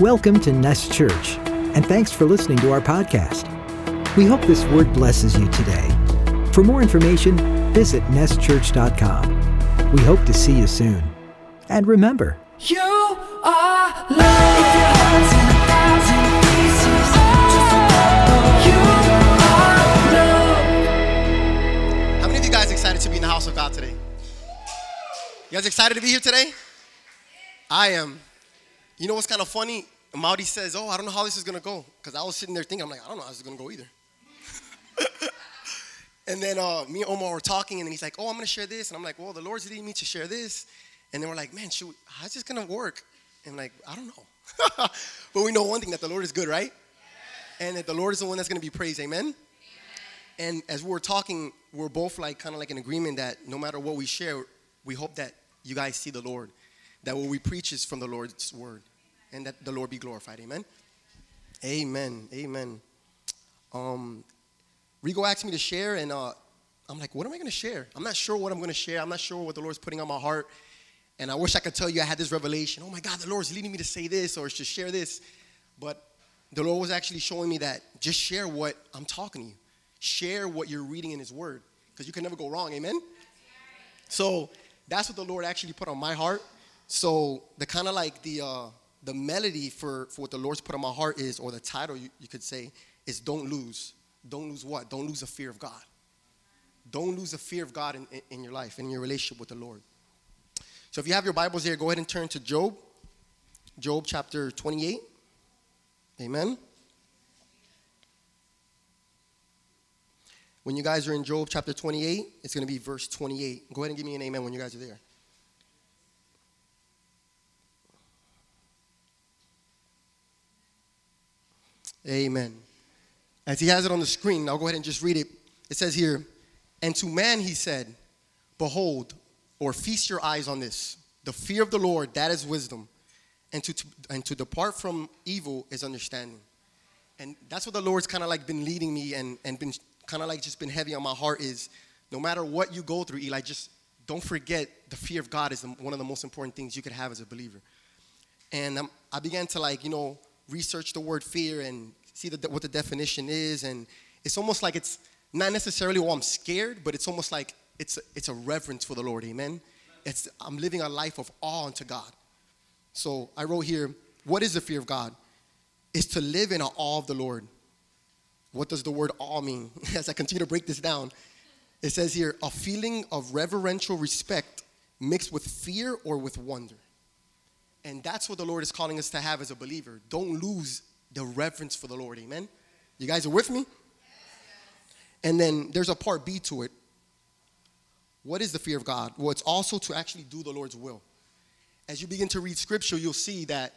Welcome to Nest Church, and thanks for listening to our podcast. We hope this word blesses you today. For more information, visit nestchurch.com. We hope to see you soon. And remember, You are love. If your heart's in a thousand pieces, just remember you are love. How many of you guys excited to be in the house of God today? You guys excited to be here today? I am. You know what's kind of funny? Maudie says, "Oh, I don't know how this is gonna go," because I was sitting there thinking, I'm like, I don't know how this is gonna go either. and then uh, me and Omar were talking, and then he's like, "Oh, I'm gonna share this," and I'm like, "Well, the Lord's leading me to share this," and then we're like, "Man, shoot, how's this gonna work?" And like, I don't know, but we know one thing that the Lord is good, right? And that the Lord is the one that's gonna be praised. Amen. And as we were talking, we're both like kind of like in agreement that no matter what we share, we hope that you guys see the Lord, that what we preach is from the Lord's word, and that the Lord be glorified. Amen. Amen. Amen. Um, Rigo asked me to share, and uh, I'm like, what am I going to share? I'm not sure what I'm going to share. I'm not sure what the Lord's putting on my heart. And I wish I could tell you I had this revelation. Oh my God, the Lord's leading me to say this or to share this. But the Lord was actually showing me that just share what I'm talking to you. Share what you're reading in His Word, because you can never go wrong. Amen. So that's what the Lord actually put on my heart. So the kind of like the uh, the melody for for what the Lord's put on my heart is, or the title you, you could say is "Don't lose." Don't lose what? Don't lose the fear of God. Don't lose the fear of God in, in, in your life and in your relationship with the Lord. So if you have your Bibles here, go ahead and turn to Job. Job chapter 28. Amen. When you guys are in Job chapter 28, it's going to be verse 28. Go ahead and give me an amen when you guys are there. Amen. As he has it on the screen, I'll go ahead and just read it. It says here, And to man he said, Behold, or feast your eyes on this. The fear of the Lord, that is wisdom. And to, and to depart from evil is understanding. And that's what the Lord's kind of like been leading me and, and been kind of like just been heavy on my heart is no matter what you go through, Eli, just don't forget the fear of God is one of the most important things you could have as a believer. And um, I began to like, you know, research the word fear and see the, what the definition is. And it's almost like it's not necessarily, well, I'm scared, but it's almost like it's a, it's a reverence for the Lord. Amen. It's, I'm living a life of awe unto God. So I wrote here, what is the fear of God? It's to live in awe of the Lord. What does the word awe mean? As I continue to break this down, it says here, a feeling of reverential respect mixed with fear or with wonder. And that's what the Lord is calling us to have as a believer. Don't lose the reverence for the Lord. Amen. You guys are with me? And then there's a part B to it. What is the fear of God? Well, it's also to actually do the Lord's will. As you begin to read scripture, you'll see that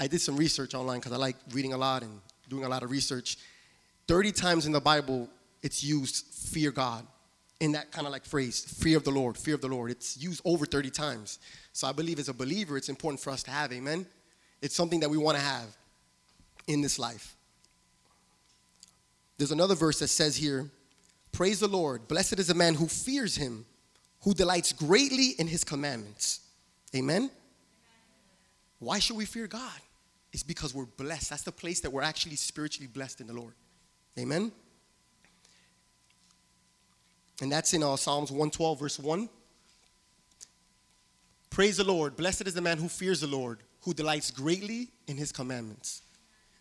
I did some research online because I like reading a lot and doing a lot of research. 30 times in the Bible, it's used fear God in that kind of like phrase, fear of the Lord, fear of the Lord. It's used over 30 times. So I believe as a believer, it's important for us to have, amen? It's something that we want to have in this life. There's another verse that says here, Praise the Lord, blessed is the man who fears him, who delights greatly in his commandments. Amen? Why should we fear God? It's because we're blessed. That's the place that we're actually spiritually blessed in the Lord. Amen? And that's in uh, Psalms 112, verse 1. Praise the Lord. Blessed is the man who fears the Lord, who delights greatly in his commandments.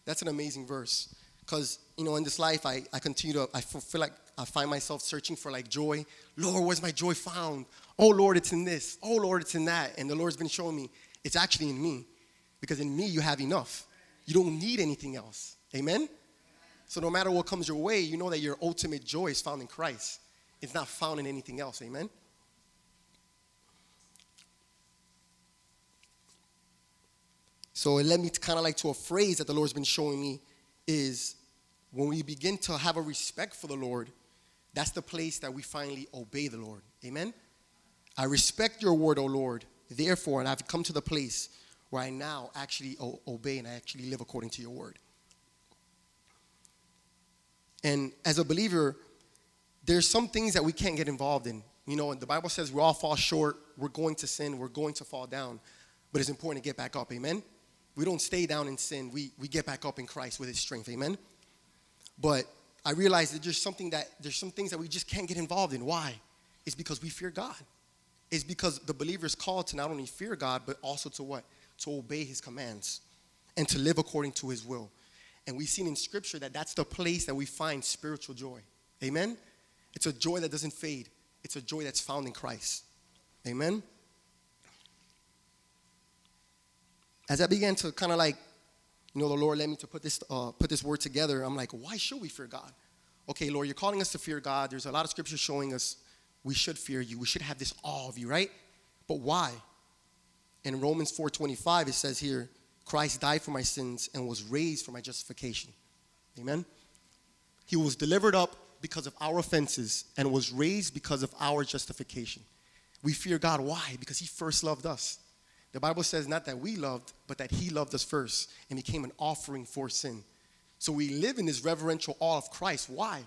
That's an amazing verse. Because, you know, in this life, I, I continue to, I feel like I find myself searching for like joy. Lord, where's my joy found? Oh, Lord, it's in this. Oh, Lord, it's in that. And the Lord's been showing me it's actually in me. Because in me, you have enough. You don't need anything else. Amen? So no matter what comes your way, you know that your ultimate joy is found in Christ. It's not found in anything else. Amen? So it led me kind of like to a phrase that the Lord's been showing me is when we begin to have a respect for the Lord, that's the place that we finally obey the Lord. Amen? I respect your word, O Lord. Therefore, and I've come to the place where I now actually o- obey and I actually live according to your word. And as a believer, there's some things that we can't get involved in. You know, and the Bible says we all fall short, we're going to sin, we're going to fall down. But it's important to get back up, amen? we don't stay down in sin. We, we get back up in Christ with his strength. Amen? But I realize that there's something that there's some things that we just can't get involved in. Why? It's because we fear God. It's because the believer is called to not only fear God, but also to what? To obey his commands and to live according to his will. And we've seen in scripture that that's the place that we find spiritual joy. Amen? It's a joy that doesn't fade, it's a joy that's found in Christ. Amen? As I began to kind of like, you know, the Lord led me to put this, uh, put this word together, I'm like, why should we fear God? Okay, Lord, you're calling us to fear God. There's a lot of scripture showing us we should fear you. We should have this awe of you, right? But why? In Romans 4:25 it says here, Christ died for my sins and was raised for my justification. Amen. He was delivered up because of our offenses and was raised because of our justification. We fear God why? Because he first loved us. The Bible says not that we loved, but that he loved us first and became an offering for sin. So we live in this reverential awe of Christ. Why?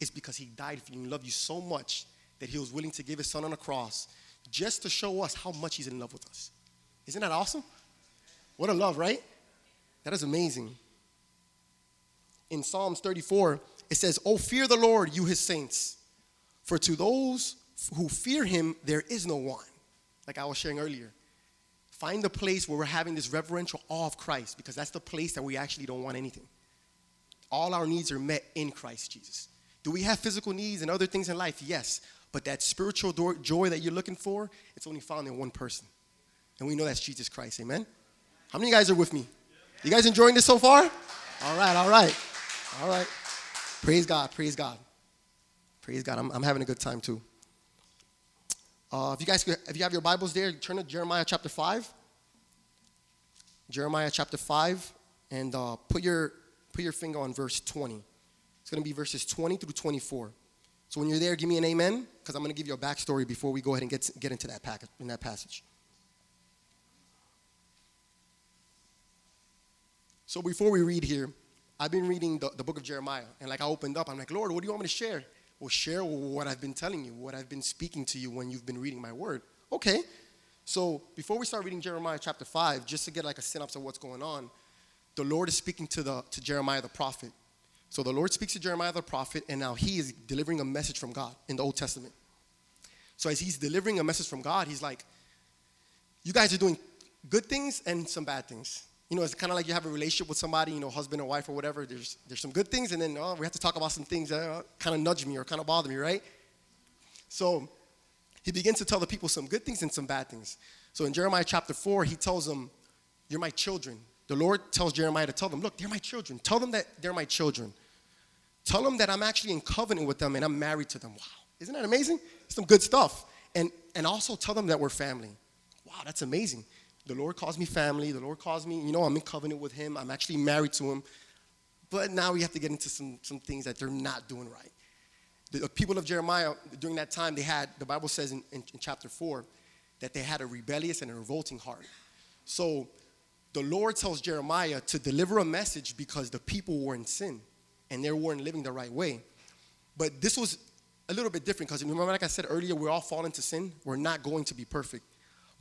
It's because he died for you and loved you so much that he was willing to give his son on a cross just to show us how much he's in love with us. Isn't that awesome? What a love, right? That is amazing. In Psalms 34, it says, Oh, fear the Lord, you his saints, for to those who fear him, there is no one. Like I was sharing earlier. Find the place where we're having this reverential awe of Christ because that's the place that we actually don't want anything. All our needs are met in Christ Jesus. Do we have physical needs and other things in life? Yes. But that spiritual joy that you're looking for, it's only found in one person. And we know that's Jesus Christ. Amen? How many of you guys are with me? You guys enjoying this so far? All right, all right. All right. Praise God, praise God. Praise God. I'm, I'm having a good time too. Uh, if you guys, if you have your Bibles there, turn to Jeremiah chapter 5. Jeremiah chapter 5, and uh, put, your, put your finger on verse 20. It's going to be verses 20 through 24. So when you're there, give me an amen, because I'm going to give you a backstory before we go ahead and get, get into that, packet, in that passage. So before we read here, I've been reading the, the book of Jeremiah, and like I opened up, I'm like, Lord, what do you want me to share? Well, share what I've been telling you, what I've been speaking to you when you've been reading my word. Okay. So before we start reading Jeremiah chapter 5, just to get like a synopsis of what's going on, the Lord is speaking to, the, to Jeremiah the prophet. So the Lord speaks to Jeremiah the prophet, and now he is delivering a message from God in the Old Testament. So as he's delivering a message from God, he's like, You guys are doing good things and some bad things. You know, it's kind of like you have a relationship with somebody, you know, husband or wife or whatever. There's, there's some good things, and then oh, we have to talk about some things that uh, kind of nudge me or kind of bother me, right? So he begins to tell the people some good things and some bad things. So in Jeremiah chapter 4, he tells them, You're my children. The Lord tells Jeremiah to tell them, Look, they're my children. Tell them that they're my children. Tell them that I'm actually in covenant with them and I'm married to them. Wow. Isn't that amazing? Some good stuff. And, and also tell them that we're family. Wow, that's amazing. The Lord calls me family. The Lord calls me, you know, I'm in covenant with Him. I'm actually married to Him. But now we have to get into some, some things that they're not doing right. The people of Jeremiah, during that time, they had, the Bible says in, in, in chapter 4, that they had a rebellious and a revolting heart. So the Lord tells Jeremiah to deliver a message because the people were in sin and they weren't living the right way. But this was a little bit different because remember, like I said earlier, we're all fallen into sin. We're not going to be perfect.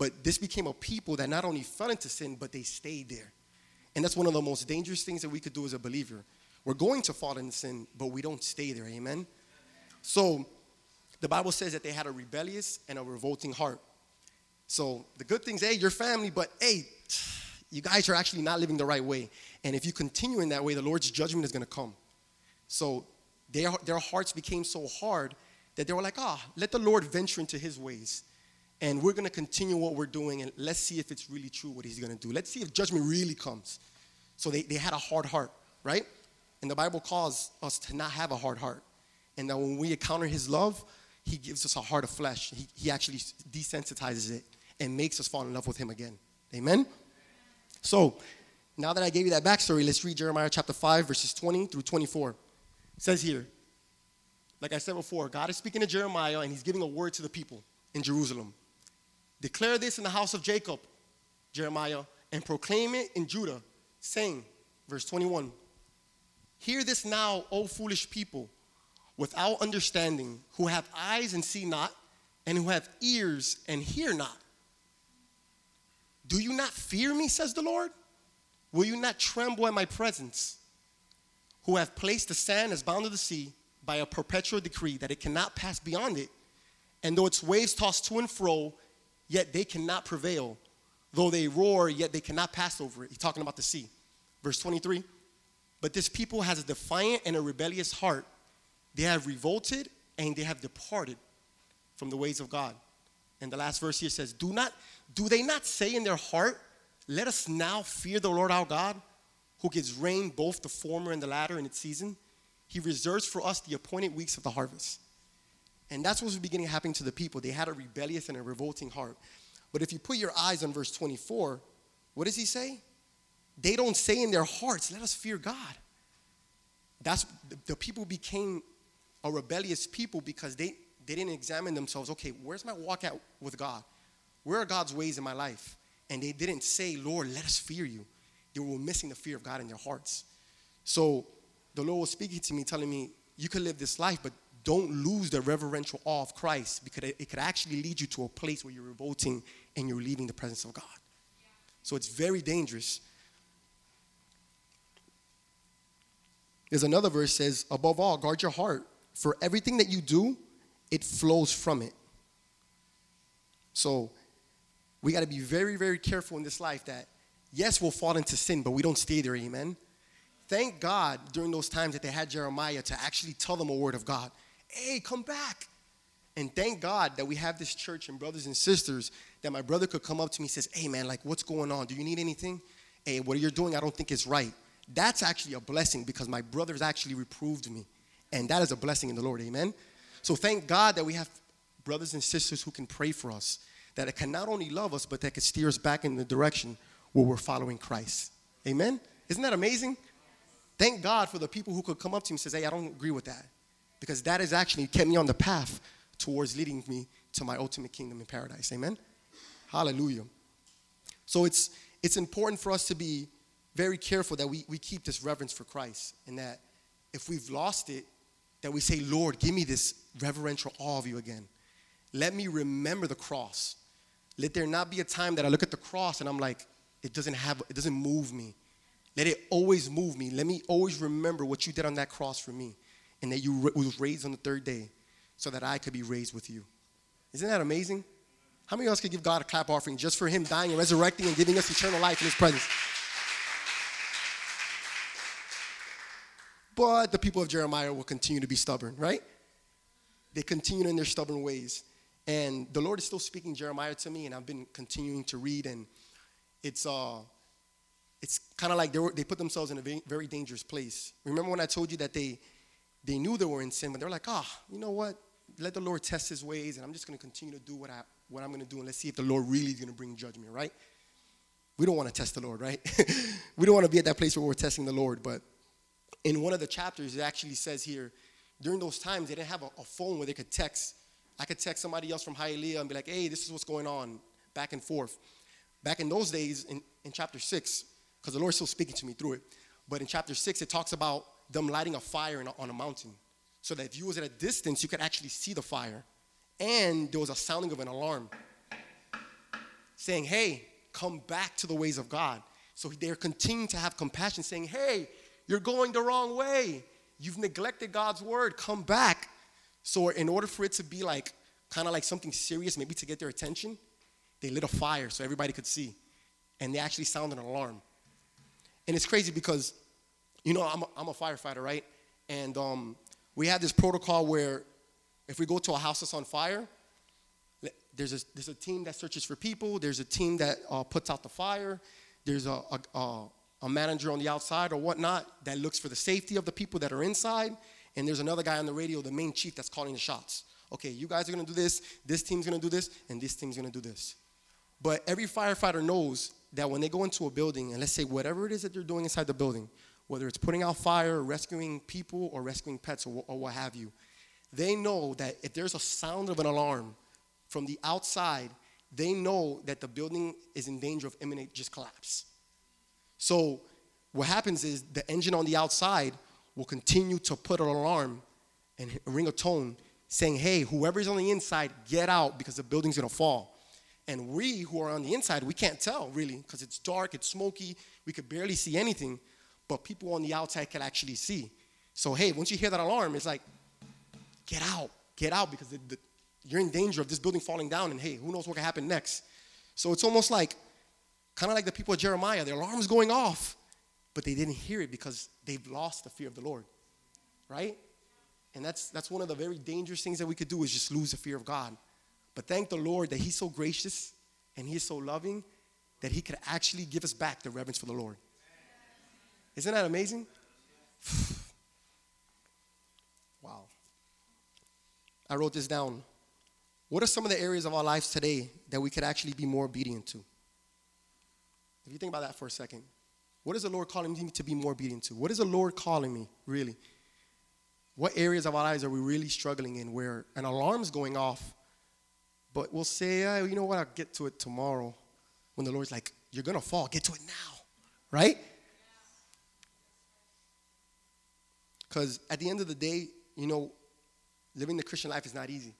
But this became a people that not only fell into sin, but they stayed there. And that's one of the most dangerous things that we could do as a believer. We're going to fall into sin, but we don't stay there. Amen? So the Bible says that they had a rebellious and a revolting heart. So the good things, hey, your family, but hey, you guys are actually not living the right way. And if you continue in that way, the Lord's judgment is going to come. So their, their hearts became so hard that they were like, ah, let the Lord venture into his ways. And we're going to continue what we're doing and let's see if it's really true what he's going to do. Let's see if judgment really comes. So they, they had a hard heart, right? And the Bible calls us to not have a hard heart. And that when we encounter his love, he gives us a heart of flesh. He, he actually desensitizes it and makes us fall in love with him again. Amen? So, now that I gave you that backstory, let's read Jeremiah chapter 5, verses 20 through 24 It says here, like I said before, God is speaking to Jeremiah and he's giving a word to the people in Jerusalem. Declare this in the house of Jacob, Jeremiah, and proclaim it in Judah, saying, verse 21, Hear this now, O foolish people, without understanding, who have eyes and see not, and who have ears and hear not. Do you not fear me, says the Lord? Will you not tremble at my presence? Who have placed the sand as bound to the sea by a perpetual decree that it cannot pass beyond it. And though its waves toss to and fro, yet they cannot prevail. Though they roar, yet they cannot pass over it. He's talking about the sea. Verse 23 But this people has a defiant and a rebellious heart. They have revolted and they have departed from the ways of God. And the last verse here says, Do not do they not say in their heart, Let us now fear the Lord our God, who gives rain both the former and the latter in its season? He reserves for us the appointed weeks of the harvest. And that's what was beginning happening to the people. They had a rebellious and a revolting heart. But if you put your eyes on verse 24, what does he say? They don't say in their hearts, Let us fear God. That's the people became a rebellious people because they, they didn't examine themselves. Okay, where's my walk at with God? Where are God's ways in my life? And they didn't say, Lord, let us fear you. They were missing the fear of God in their hearts. So the Lord was speaking to me, telling me, you can live this life, but don't lose the reverential awe of Christ because it, could actually lead you to a place where you're revolting and you're leaving the presence of God. So it's very dangerous. There's another verse that says, above all, guard your heart, for everything that you do, it flows from it. So we got to be very, very careful in this life that, yes, we'll fall into sin, but we don't stay there, amen? Thank God during those times that they had Jeremiah to actually tell them a word of God. Hey, come back. And thank God that we have this church and brothers and sisters that my brother could come up to me and says, Hey man, like what's going on? Do you need anything? Hey, what you're doing, I don't think is right. That's actually a blessing because my brothers actually reproved me. And that is a blessing in the Lord, amen. So thank God that we have brothers and sisters who can pray for us, that it can not only love us, but that can steer us back in the direction where we're following Christ. Amen? Isn't that amazing? Thank God for the people who could come up to me and say, Hey, I don't agree with that. Because that has actually kept me on the path towards leading me to my ultimate kingdom in paradise. Amen? Hallelujah. So it's it's important for us to be very careful that we, we keep this reverence for Christ and that if we've lost it, that we say, Lord, give me this reverential awe of you again. Let me remember the cross. Let there not be a time that I look at the cross and I'm like, it doesn't have, it doesn't move me. Let it always move me. Let me always remember what you did on that cross for me and that you was raised on the third day so that I could be raised with you. Isn't that amazing? How many of us could give God a clap offering just for Him dying and resurrecting and giving us eternal life in His presence? But the people of Jeremiah will continue to be stubborn, right? They continue in their stubborn ways. And the Lord is still speaking Jeremiah to me, and I've been continuing to read, and it's uh it's kind of like they, were, they put themselves in a very dangerous place. Remember when I told you that they they knew they were in sin, but they're like, ah, oh, you know what? Let the Lord test his ways, and I'm just going to continue to do what, I, what I'm going to do, and let's see if the Lord really is going to bring judgment, right? We don't want to test the Lord, right? we don't want to be at that place where we're testing the Lord. But in one of the chapters, it actually says here, during those times, they didn't have a, a phone where they could text. I could text somebody else from Hialeah and be like, hey, this is what's going on, back and forth. Back in those days, in, in chapter 6, because the Lord's still speaking to me through it, but in chapter 6, it talks about them lighting a fire a, on a mountain so that if you was at a distance, you could actually see the fire. And there was a sounding of an alarm saying, hey, come back to the ways of God. So they're continuing to have compassion, saying, hey, you're going the wrong way. You've neglected God's word. Come back. So, in order for it to be like kind of like something serious, maybe to get their attention, they lit a fire so everybody could see. And they actually sounded an alarm. And it's crazy because you know, I'm a, I'm a firefighter, right? And um, we have this protocol where if we go to a house that's on fire, there's a, there's a team that searches for people, there's a team that uh, puts out the fire, there's a, a, a manager on the outside or whatnot that looks for the safety of the people that are inside, and there's another guy on the radio, the main chief, that's calling the shots. Okay, you guys are gonna do this, this team's gonna do this, and this team's gonna do this. But every firefighter knows that when they go into a building, and let's say whatever it is that they're doing inside the building, whether it's putting out fire, rescuing people, or rescuing pets, or, or what have you, they know that if there's a sound of an alarm from the outside, they know that the building is in danger of imminent just collapse. So what happens is the engine on the outside will continue to put an alarm and ring a tone saying, hey, whoever's on the inside, get out because the building's gonna fall. And we who are on the inside, we can't tell really because it's dark, it's smoky, we could barely see anything, but people on the outside can actually see. So, hey, once you hear that alarm, it's like, get out, get out because the, the, you're in danger of this building falling down, and hey, who knows what can happen next. So, it's almost like, kind of like the people of Jeremiah, their alarm's going off, but they didn't hear it because they've lost the fear of the Lord, right? And that's, that's one of the very dangerous things that we could do is just lose the fear of God. But thank the Lord that He's so gracious and He is so loving that He could actually give us back the reverence for the Lord. Isn't that amazing? wow. I wrote this down. What are some of the areas of our lives today that we could actually be more obedient to? If you think about that for a second, what is the Lord calling me to be more obedient to? What is the Lord calling me, really? What areas of our lives are we really struggling in where an alarm's going off, but we'll say, oh, you know what, I'll get to it tomorrow when the Lord's like, you're going to fall, get to it now, right? Because at the end of the day, you know, living the Christian life is not easy.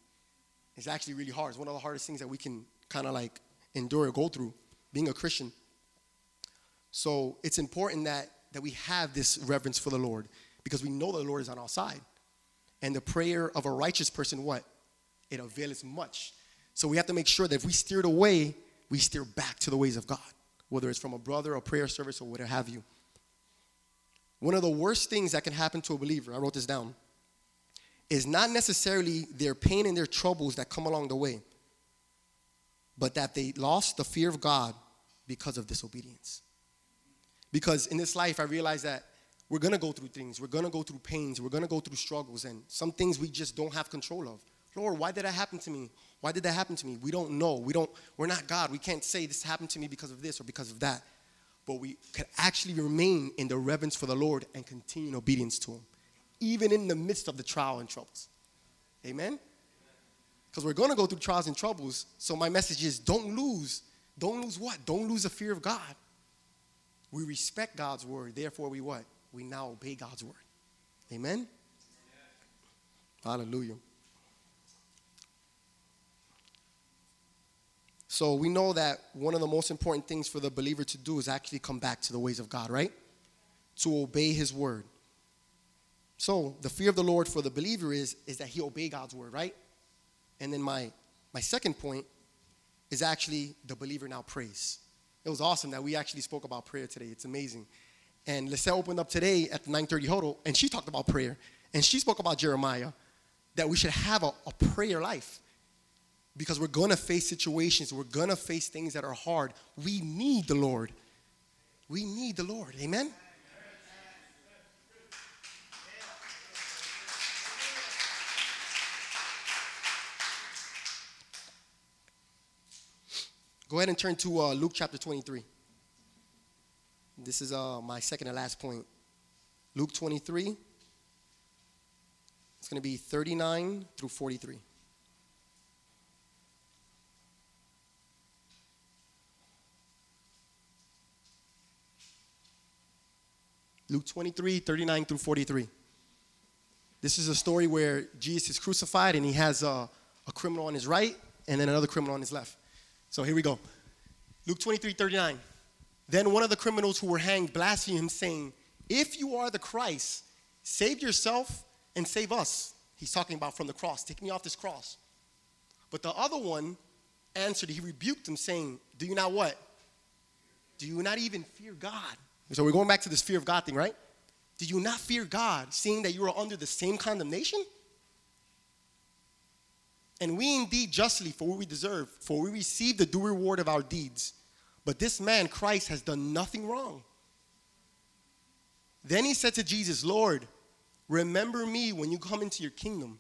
It's actually really hard. It's one of the hardest things that we can kind of like endure or go through, being a Christian. So it's important that, that we have this reverence for the Lord because we know the Lord is on our side. And the prayer of a righteous person, what? It avails much. So we have to make sure that if we steered away, we steer back to the ways of God, whether it's from a brother, a prayer service, or whatever have you. One of the worst things that can happen to a believer, I wrote this down, is not necessarily their pain and their troubles that come along the way, but that they lost the fear of God because of disobedience. Because in this life, I realize that we're gonna go through things, we're gonna go through pains, we're gonna go through struggles, and some things we just don't have control of. Lord, why did that happen to me? Why did that happen to me? We don't know. We don't, we're not God. We can't say this happened to me because of this or because of that. But we can actually remain in the reverence for the Lord and continue in obedience to Him, even in the midst of the trial and troubles. Amen? Because we're going to go through trials and troubles. So my message is don't lose. Don't lose what? Don't lose the fear of God. We respect God's word. Therefore, we what? We now obey God's word. Amen? Hallelujah. So we know that one of the most important things for the believer to do is actually come back to the ways of God, right? To obey his word. So the fear of the Lord for the believer is, is that he obey God's word, right? And then my, my second point is actually the believer now prays. It was awesome that we actually spoke about prayer today. It's amazing. And Lisette opened up today at the 930 huddle, and she talked about prayer. And she spoke about Jeremiah, that we should have a, a prayer life because we're going to face situations, we're going to face things that are hard. We need the Lord. We need the Lord. Amen? Go ahead and turn to uh, Luke chapter 23. This is uh, my second and last point. Luke 23. It's going to be 39 through 43. Luke 23, 39 through 43. This is a story where Jesus is crucified and he has a, a criminal on his right and then another criminal on his left. So here we go. Luke 23, 39. Then one of the criminals who were hanged blasphemed him, saying, If you are the Christ, save yourself and save us. He's talking about from the cross. Take me off this cross. But the other one answered, he rebuked him, saying, Do you not what? Do you not even fear God? So we're going back to this fear of God thing, right? Did you not fear God, seeing that you are under the same condemnation? And we indeed justly, for what we deserve, for we receive the due reward of our deeds. But this man, Christ, has done nothing wrong. Then he said to Jesus, Lord, remember me when you come into your kingdom.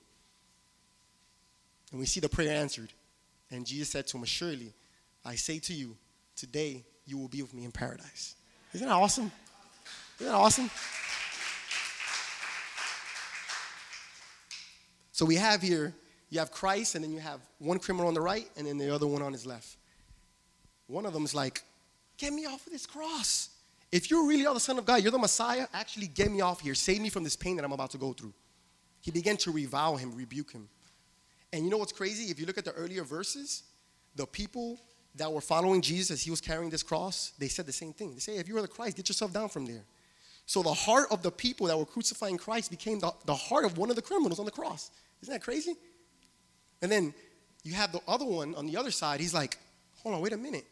And we see the prayer answered. And Jesus said to him, Surely, I say to you, today you will be with me in paradise. Isn't that awesome? Isn't that awesome? So we have here, you have Christ, and then you have one criminal on the right, and then the other one on his left. One of them is like, Get me off of this cross. If you really are the Son of God, you're the Messiah, actually get me off here. Save me from this pain that I'm about to go through. He began to revile him, rebuke him. And you know what's crazy? If you look at the earlier verses, the people that were following Jesus he was carrying this cross, they said the same thing. They say, if you are the Christ, get yourself down from there. So the heart of the people that were crucifying Christ became the, the heart of one of the criminals on the cross. Isn't that crazy? And then you have the other one on the other side. He's like, hold on, wait a minute.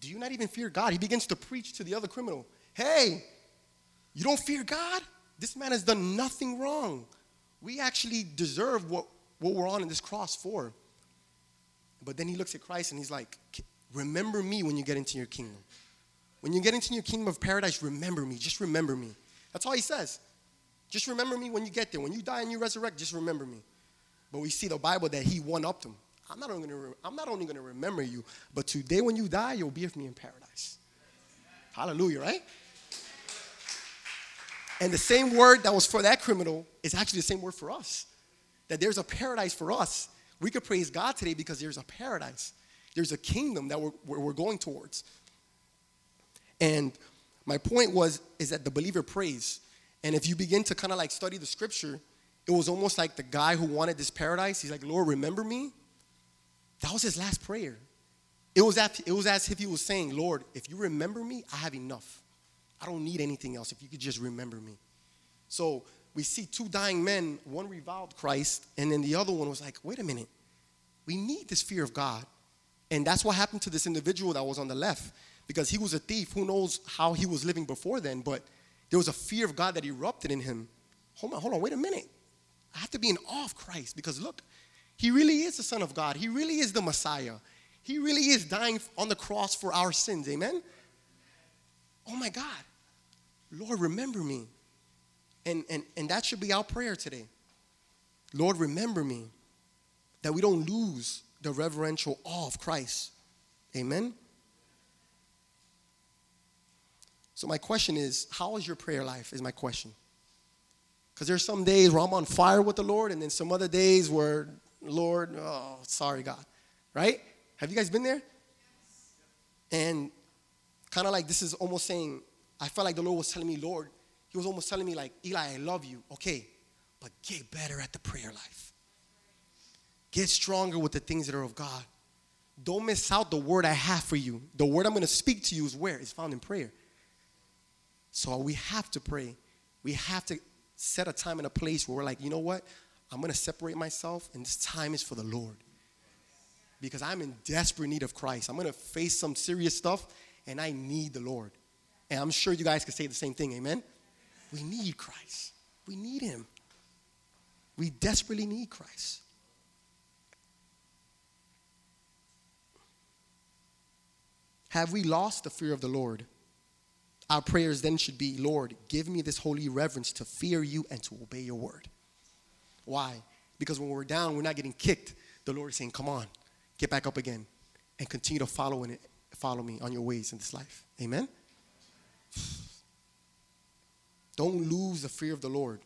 Do you not even fear God? He begins to preach to the other criminal. Hey, you don't fear God? This man has done nothing wrong. We actually deserve what, what we're on in this cross for. But then he looks at Christ and he's like, Remember me when you get into your kingdom. When you get into your kingdom of paradise, remember me. Just remember me. That's all he says. Just remember me when you get there. When you die and you resurrect, just remember me. But we see the Bible that he one upped him. I'm not only going to I'm not only to remember you, but today when you die, you'll be with me in paradise. Hallelujah, right? And the same word that was for that criminal is actually the same word for us. That there's a paradise for us. We could praise God today because there's a paradise. There's a kingdom that we're, we're going towards. And my point was is that the believer prays. And if you begin to kind of like study the scripture, it was almost like the guy who wanted this paradise. He's like, Lord, remember me. That was his last prayer. It was, as, it was as if he was saying, Lord, if you remember me, I have enough. I don't need anything else if you could just remember me. So we see two dying men, one reviled Christ, and then the other one was like, wait a minute, we need this fear of God. And that's what happened to this individual that was on the left because he was a thief. Who knows how he was living before then, but there was a fear of God that erupted in him. Hold on, hold on, wait a minute. I have to be in awe of Christ because look, he really is the Son of God. He really is the Messiah. He really is dying on the cross for our sins. Amen? Oh my God. Lord, remember me. And, and, and that should be our prayer today. Lord, remember me. That we don't lose the reverential awe of Christ. Amen? So, my question is how is your prayer life? Is my question. Because there's some days where I'm on fire with the Lord, and then some other days where, Lord, oh, sorry, God. Right? Have you guys been there? And kind of like this is almost saying, I felt like the Lord was telling me, Lord, He was almost telling me, like, Eli, I love you. Okay, but get better at the prayer life. Get stronger with the things that are of God. Don't miss out the word I have for you. The word I'm going to speak to you is where? It's found in prayer. So we have to pray. We have to set a time and a place where we're like, you know what? I'm going to separate myself, and this time is for the Lord. Because I'm in desperate need of Christ. I'm going to face some serious stuff, and I need the Lord. And I'm sure you guys can say the same thing. Amen? We need Christ. We need Him. We desperately need Christ. Have we lost the fear of the Lord? Our prayers then should be Lord, give me this holy reverence to fear you and to obey your word. Why? Because when we're down, we're not getting kicked. The Lord is saying, Come on, get back up again and continue to follow, in it, follow me on your ways in this life. Amen? Don't lose the fear of the Lord.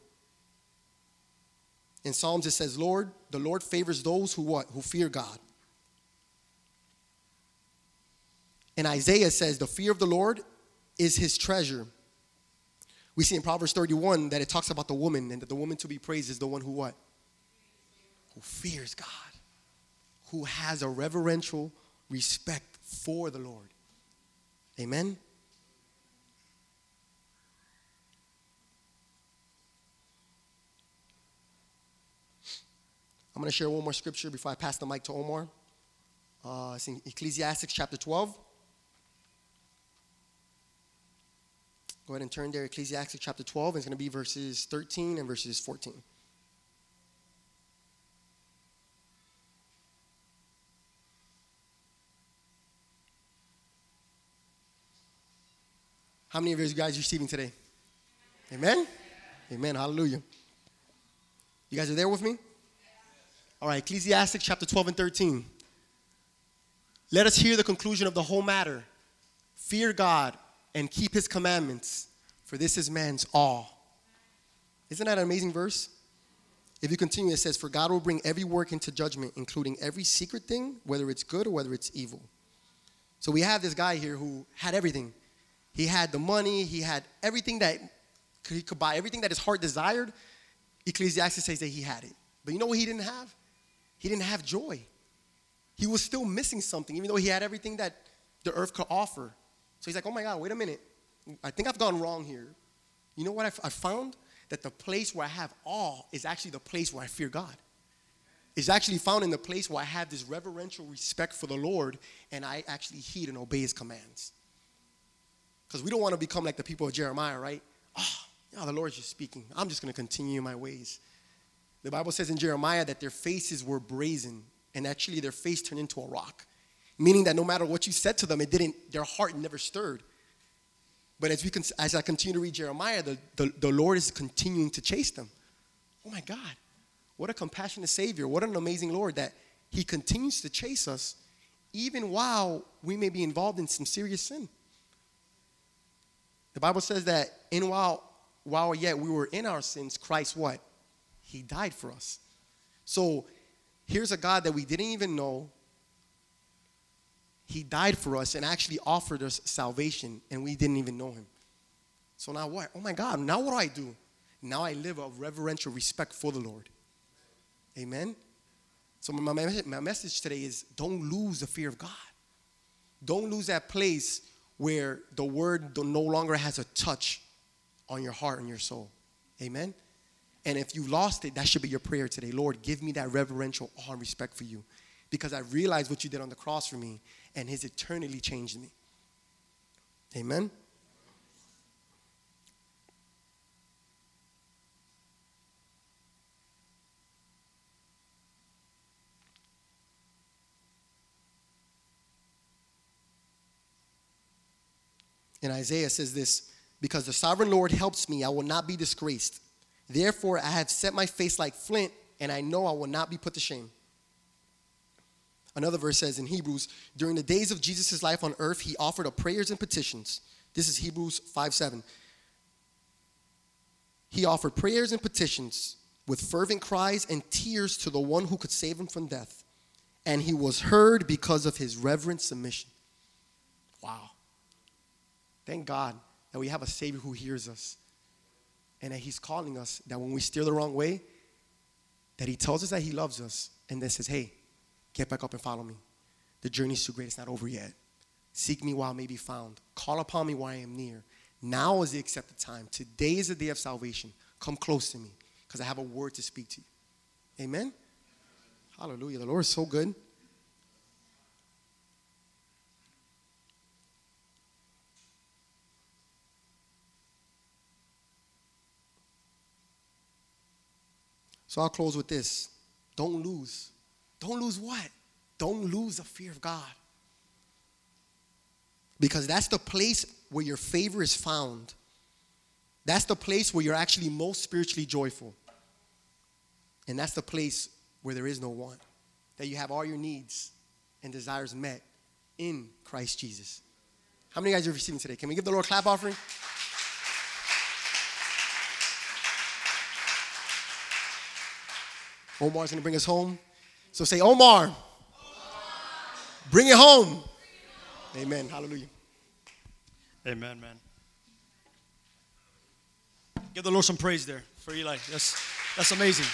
In Psalms it says, Lord, the Lord favors those who what? Who fear God. And Isaiah says, the fear of the Lord is his treasure. We see in Proverbs 31 that it talks about the woman and that the woman to be praised is the one who what? Who fears God. Who has a reverential respect for the Lord. Amen? I'm going to share one more scripture before I pass the mic to Omar. Uh, it's in Ecclesiastes chapter 12. Go ahead and turn there, Ecclesiastes chapter 12. It's going to be verses 13 and verses 14. How many of you guys are receiving today? Amen? Amen. Hallelujah. You guys are there with me? All right, Ecclesiastes chapter 12 and 13. Let us hear the conclusion of the whole matter. Fear God and keep his commandments, for this is man's all. Isn't that an amazing verse? If you continue, it says, For God will bring every work into judgment, including every secret thing, whether it's good or whether it's evil. So we have this guy here who had everything. He had the money, he had everything that he could buy, everything that his heart desired. Ecclesiastes says that he had it. But you know what he didn't have? He didn't have joy. he was still missing something, even though he had everything that the earth could offer. So he's like, oh my God, wait a minute. I think I've gone wrong here. You know what I, I found? That the place where I have awe is actually the place where I fear God. It's actually found in the place where I have this reverential respect for the Lord and I actually heed and obey his commands. Because we don't want to become like the people of Jeremiah, right? Oh, yeah, the Lord's just speaking. I'm just going to continue my ways. The Bible says in Jeremiah that their faces were brazen and actually their face turned into a rock, meaning that no matter what you said to them, it didn't, their heart never stirred. But as, we as I continue to read Jeremiah, the, the, the Lord is continuing to chase them. Oh my God, what a compassionate Savior. What an amazing Lord that He continues to chase us even while we may be involved in some serious sin. The Bible says that in while, while yet we were in our sins, Christ what? He died for us. So here's a God that we didn't even know. He died for us and actually offered us salvation, and we didn't even know him. So now what? Oh my God, now what do I do? Now I live a reverential respect for the Lord. Amen? So my, my message today is don't lose the fear of God. Don't lose that place where the word no longer has a touch on your heart and your soul. Amen? And if you lost it, that should be your prayer today. Lord, give me that reverential awe and respect for you because I realized what you did on the cross for me and his eternally changed me. Amen? And Isaiah says this, because the sovereign Lord helps me, I will not be disgraced. Therefore, I have set my face like flint, and I know I will not be put to shame. Another verse says in Hebrews, during the days of Jesus' life on earth, he offered up prayers and petitions. This is Hebrews 5 7. He offered prayers and petitions with fervent cries and tears to the one who could save him from death. And he was heard because of his reverent submission. Wow. Thank God that we have a Savior who hears us and that He's calling us that when we steer the wrong way, that He tells us that He loves us and then says, Hey, get back up and follow me. The journey's too great, it's not over yet. Seek me while I may be found. Call upon me while I am near. Now is the accepted time. Today is the day of salvation. Come close to me because I have a word to speak to you. Amen? Hallelujah. The Lord is so good. So I'll close with this. Don't lose. Don't lose what? Don't lose the fear of God. Because that's the place where your favor is found. That's the place where you're actually most spiritually joyful. And that's the place where there is no want. That you have all your needs and desires met in Christ Jesus. How many guys are receiving today? Can we give the Lord a clap offering? Omar's to bring us home. So say, Omar, Omar. Bring, it home. bring it home. Amen. Hallelujah. Amen, man. Give the Lord some praise there for Eli. That's, that's amazing.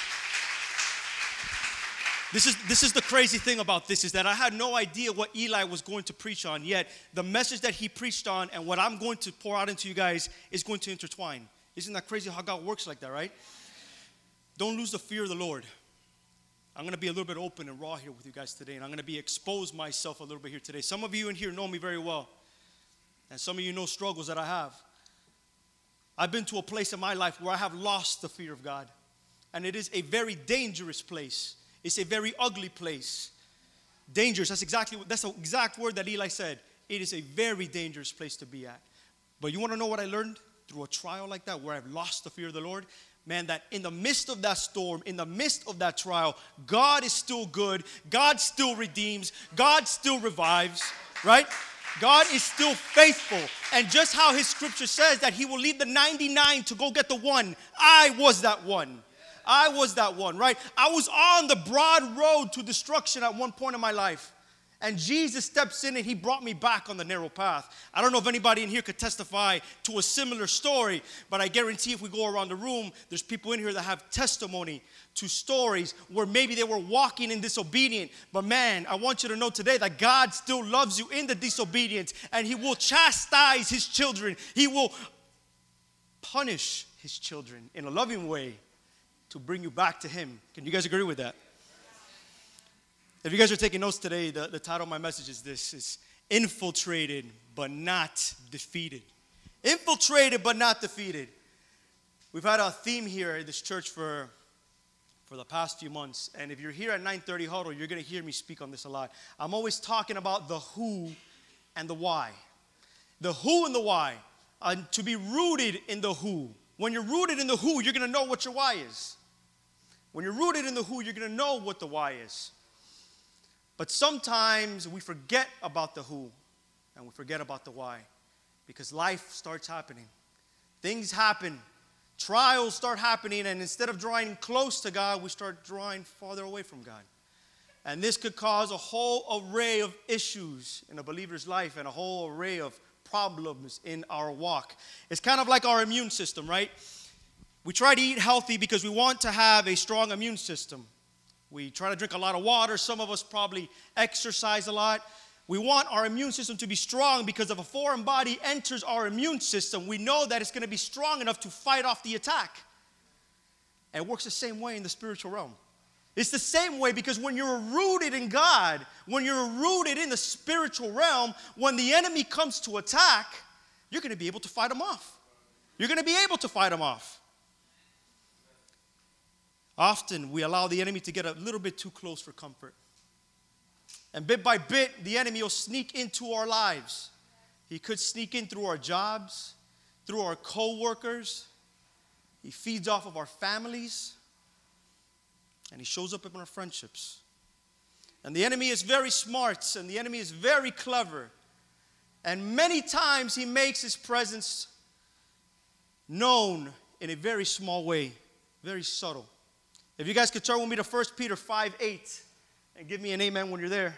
This is, this is the crazy thing about this is that I had no idea what Eli was going to preach on, yet the message that he preached on and what I'm going to pour out into you guys is going to intertwine. Isn't that crazy how God works like that, right? Don't lose the fear of the Lord. I'm going to be a little bit open and raw here with you guys today, and I'm going to be expose myself a little bit here today. Some of you in here know me very well, and some of you know struggles that I have. I've been to a place in my life where I have lost the fear of God, and it is a very dangerous place. It's a very ugly place. Dangerous. That's exactly that's the exact word that Eli said. It is a very dangerous place to be at. But you want to know what I learned through a trial like that, where I've lost the fear of the Lord? Man, that in the midst of that storm, in the midst of that trial, God is still good. God still redeems. God still revives, right? God is still faithful. And just how his scripture says that he will leave the 99 to go get the one, I was that one. I was that one, right? I was on the broad road to destruction at one point in my life. And Jesus steps in and he brought me back on the narrow path. I don't know if anybody in here could testify to a similar story, but I guarantee if we go around the room, there's people in here that have testimony to stories where maybe they were walking in disobedience. But man, I want you to know today that God still loves you in the disobedience and he will chastise his children. He will punish his children in a loving way to bring you back to him. Can you guys agree with that? If you guys are taking notes today, the, the title of my message is this is infiltrated but not defeated. Infiltrated but not defeated. We've had a theme here at this church for, for the past few months. And if you're here at 930 Huddle, you're to hear me speak on this a lot. I'm always talking about the who and the why. The who and the why. Uh, to be rooted in the who. When you're rooted in the who, you're to know what your why is. When you're rooted in the who, you're to know what the why is. But sometimes we forget about the who and we forget about the why because life starts happening. Things happen, trials start happening, and instead of drawing close to God, we start drawing farther away from God. And this could cause a whole array of issues in a believer's life and a whole array of problems in our walk. It's kind of like our immune system, right? We try to eat healthy because we want to have a strong immune system. We try to drink a lot of water. Some of us probably exercise a lot. We want our immune system to be strong because if a foreign body enters our immune system, we know that it's going to be strong enough to fight off the attack. And it works the same way in the spiritual realm. It's the same way because when you're rooted in God, when you're rooted in the spiritual realm, when the enemy comes to attack, you're going to be able to fight him off. You're going to be able to fight him off. Often we allow the enemy to get a little bit too close for comfort. And bit by bit, the enemy will sneak into our lives. He could sneak in through our jobs, through our co workers. He feeds off of our families. And he shows up in our friendships. And the enemy is very smart and the enemy is very clever. And many times he makes his presence known in a very small way, very subtle. If you guys could turn with me to 1 Peter 5 8 and give me an amen when you're there.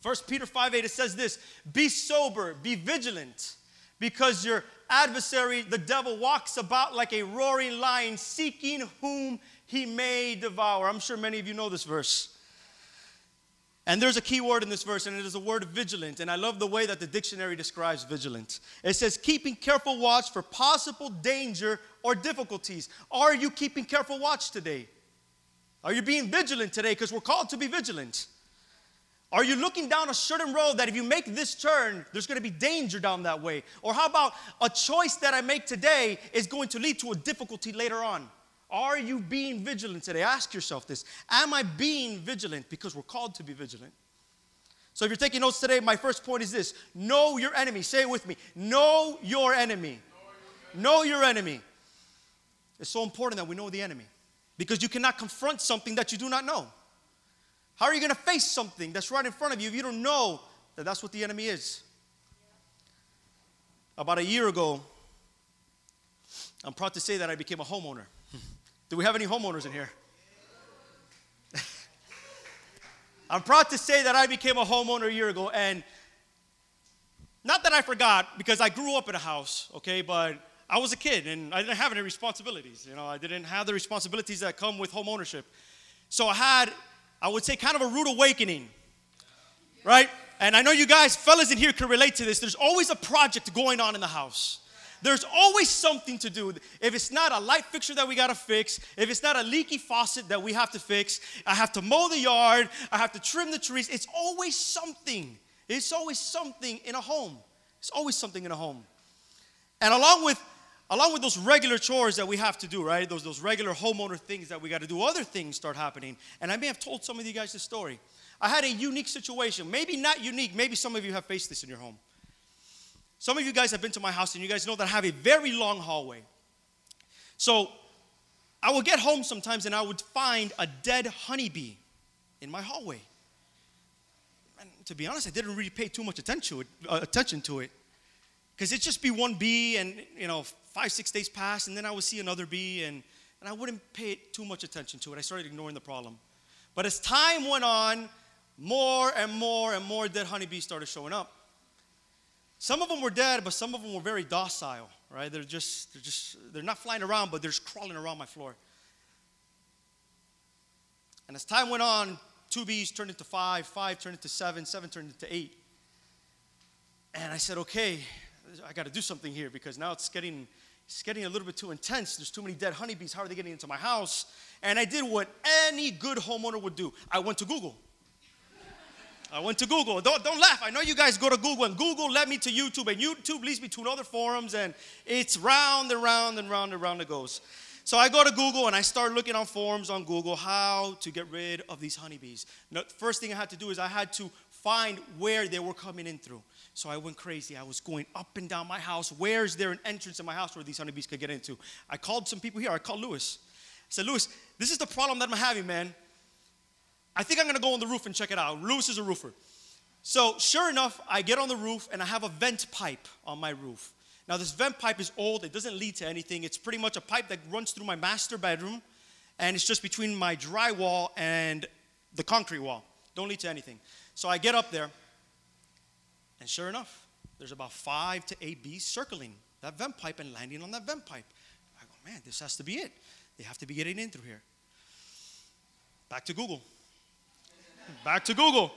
First Peter 5 8, it says this Be sober, be vigilant, because your adversary, the devil, walks about like a roaring lion, seeking whom he may devour. I'm sure many of you know this verse. And there's a key word in this verse, and it is the word of vigilant. And I love the way that the dictionary describes vigilant. It says, keeping careful watch for possible danger or difficulties. Are you keeping careful watch today? Are you being vigilant today? Because we're called to be vigilant. Are you looking down a certain road that if you make this turn, there's going to be danger down that way? Or how about a choice that I make today is going to lead to a difficulty later on? Are you being vigilant today? Ask yourself this Am I being vigilant? Because we're called to be vigilant. So if you're taking notes today, my first point is this know your enemy. Say it with me. Know your enemy. Know your enemy. It's so important that we know the enemy because you cannot confront something that you do not know. How are you going to face something that's right in front of you if you don't know that that's what the enemy is? About a year ago, I'm proud to say that I became a homeowner. Do we have any homeowners in here? I'm proud to say that I became a homeowner a year ago, and not that I forgot, because I grew up in a house, okay, but I was a kid and I didn't have any responsibilities. You know, I didn't have the responsibilities that come with home ownership. So I had, I would say, kind of a rude awakening, right? And I know you guys, fellas in here, can relate to this. There's always a project going on in the house. There's always something to do. If it's not a light fixture that we gotta fix, if it's not a leaky faucet that we have to fix, I have to mow the yard, I have to trim the trees. It's always something. It's always something in a home. It's always something in a home. And along with along with those regular chores that we have to do, right? Those, those regular homeowner things that we got to do, other things start happening. And I may have told some of you guys this story. I had a unique situation. Maybe not unique. Maybe some of you have faced this in your home. Some of you guys have been to my house and you guys know that I have a very long hallway. So I would get home sometimes and I would find a dead honeybee in my hallway. And to be honest, I didn't really pay too much attention to it, uh, attention to it. Because it'd just be one bee and, you know, five, six days pass and then I would see another bee and and I wouldn't pay too much attention to it. I started ignoring the problem. But as time went on, more and more and more dead honeybees started showing up. Some of them were dead, but some of them were very docile, right? They're just, they're just, they're not flying around, but they're just crawling around my floor. And as time went on, two bees turned into five, five turned into seven, seven turned into eight. And I said, okay, I got to do something here because now it's getting, it's getting a little bit too intense. There's too many dead honeybees. How are they getting into my house? And I did what any good homeowner would do. I went to Google. I went to Google. Don't, don't laugh. I know you guys go to Google, and Google led me to YouTube, and YouTube leads me to other forums, and it's round and round and round and round it goes. So I go to Google and I start looking on forums on Google how to get rid of these honeybees. Now, first thing I had to do is I had to find where they were coming in through. So I went crazy. I was going up and down my house. Where is there an entrance in my house where these honeybees could get into? I called some people here. I called Lewis. I said, Lewis, this is the problem that I'm having, man. I think I'm gonna go on the roof and check it out. Lewis is a roofer. So sure enough, I get on the roof and I have a vent pipe on my roof. Now this vent pipe is old, it doesn't lead to anything. It's pretty much a pipe that runs through my master bedroom and it's just between my drywall and the concrete wall. Don't lead to anything. So I get up there and sure enough, there's about five to eight bees circling that vent pipe and landing on that vent pipe. I go, man, this has to be it. They have to be getting in through here. Back to Google. Back to Google.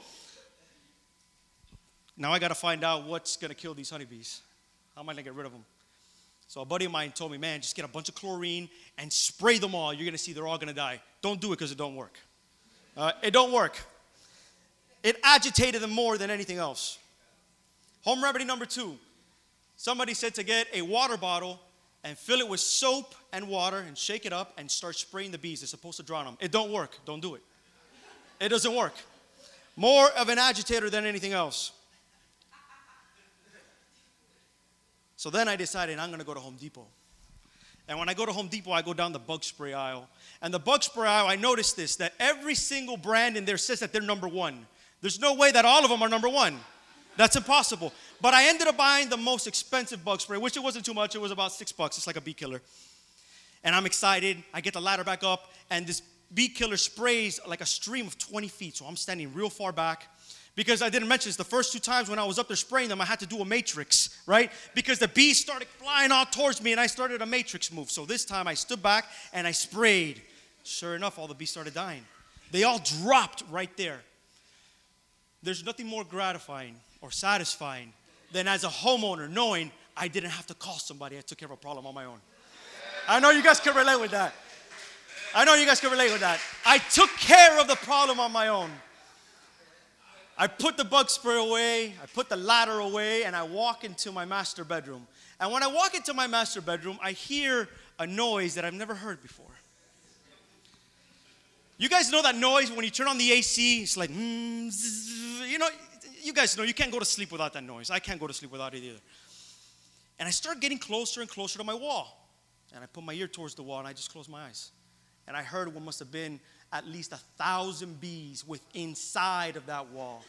Now I got to find out what's going to kill these honeybees. How am I going to get rid of them? So a buddy of mine told me, man, just get a bunch of chlorine and spray them all. You're going to see they're all going to die. Don't do it because it don't work. Uh, it don't work. It agitated them more than anything else. Home remedy number two. Somebody said to get a water bottle and fill it with soap and water and shake it up and start spraying the bees. They're supposed to drown them. It don't work. Don't do it. It doesn't work. More of an agitator than anything else. So then I decided I'm going to go to Home Depot. And when I go to Home Depot, I go down the bug spray aisle. And the bug spray aisle, I noticed this that every single brand in there says that they're number one. There's no way that all of them are number one. That's impossible. But I ended up buying the most expensive bug spray, which it wasn't too much. It was about six bucks. It's like a bee killer. And I'm excited. I get the ladder back up, and this bee killer sprays like a stream of 20 feet. So I'm standing real far back. Because I didn't mention this, the first two times when I was up there spraying them, I had to do a matrix, right? Because the bees started flying all towards me and I started a matrix move. So this time I stood back and I sprayed. Sure enough, all the bees started dying. They all dropped right there. There's nothing more gratifying or satisfying than as a homeowner knowing I didn't have to call somebody, I took care of a problem on my own. I know you guys can relate with that. I know you guys can relate with that. I took care of the problem on my own. I put the bug spray away, I put the ladder away, and I walk into my master bedroom. And when I walk into my master bedroom, I hear a noise that I've never heard before. You guys know that noise when you turn on the AC, it's like, mm, you know, you guys know you can't go to sleep without that noise. I can't go to sleep without it either. And I start getting closer and closer to my wall. And I put my ear towards the wall and I just close my eyes. And I heard what must have been at least a thousand bees with inside of that wall.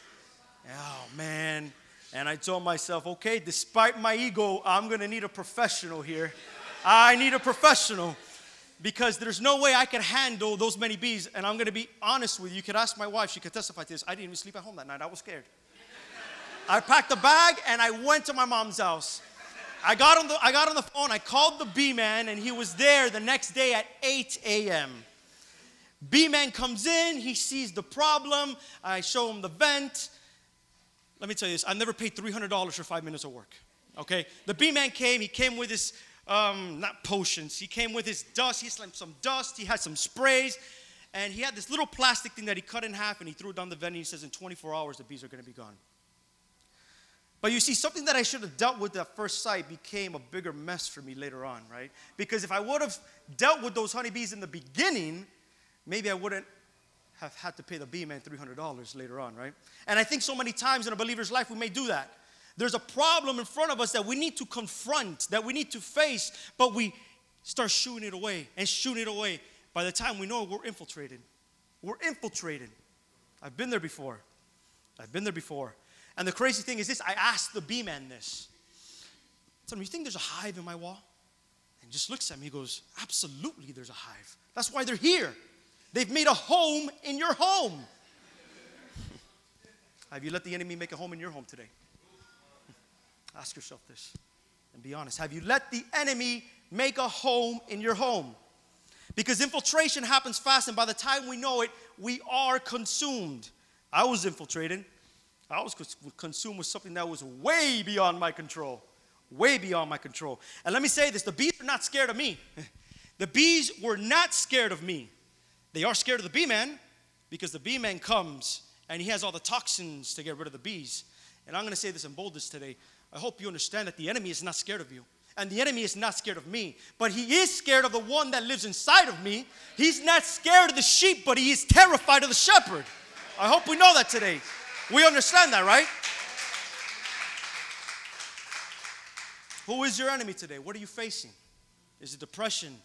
Oh man. And I told myself, okay, despite my ego, I'm gonna need a professional here. I need a professional because there's no way I can handle those many bees. And I'm gonna be honest with you. You could ask my wife, she could testify to this. I didn't even sleep at home that night, I was scared. I packed a bag and I went to my mom's house. I got on the, I got on the phone, I called the bee man, and he was there the next day at 8 a.m. B man comes in, he sees the problem. I show him the vent. Let me tell you this I never paid $300 for five minutes of work. Okay? The B man came, he came with his, um, not potions, he came with his dust. He slammed some dust, he had some sprays, and he had this little plastic thing that he cut in half and he threw it down the vent. And he says, In 24 hours, the bees are going to be gone. But you see, something that I should have dealt with at first sight became a bigger mess for me later on, right? Because if I would have dealt with those honeybees in the beginning, maybe I wouldn't have had to pay the bee man $300 later on, right? And I think so many times in a believer's life we may do that. There's a problem in front of us that we need to confront, that we need to face, but we start shooing it away and shooting it away. By the time we know it, we're infiltrated. We're infiltrated. I've been there before. I've been there before. And the crazy thing is this I asked the bee man this. I told him, You think there's a hive in my wall? And just looks at me, he goes, Absolutely, there's a hive. That's why they're here. They've made a home in your home. Have you let the enemy make a home in your home today? Ask yourself this and be honest. Have you let the enemy make a home in your home? Because infiltration happens fast, and by the time we know it, we are consumed. I was infiltrated. I was consumed with something that was way beyond my control. Way beyond my control. And let me say this the bees are not scared of me. The bees were not scared of me. They are scared of the bee man because the bee man comes and he has all the toxins to get rid of the bees. And I'm going to say this in boldness today. I hope you understand that the enemy is not scared of you. And the enemy is not scared of me, but he is scared of the one that lives inside of me. He's not scared of the sheep, but he is terrified of the shepherd. I hope we know that today. We understand that, right? Who is your enemy today? What are you facing? Is it depression?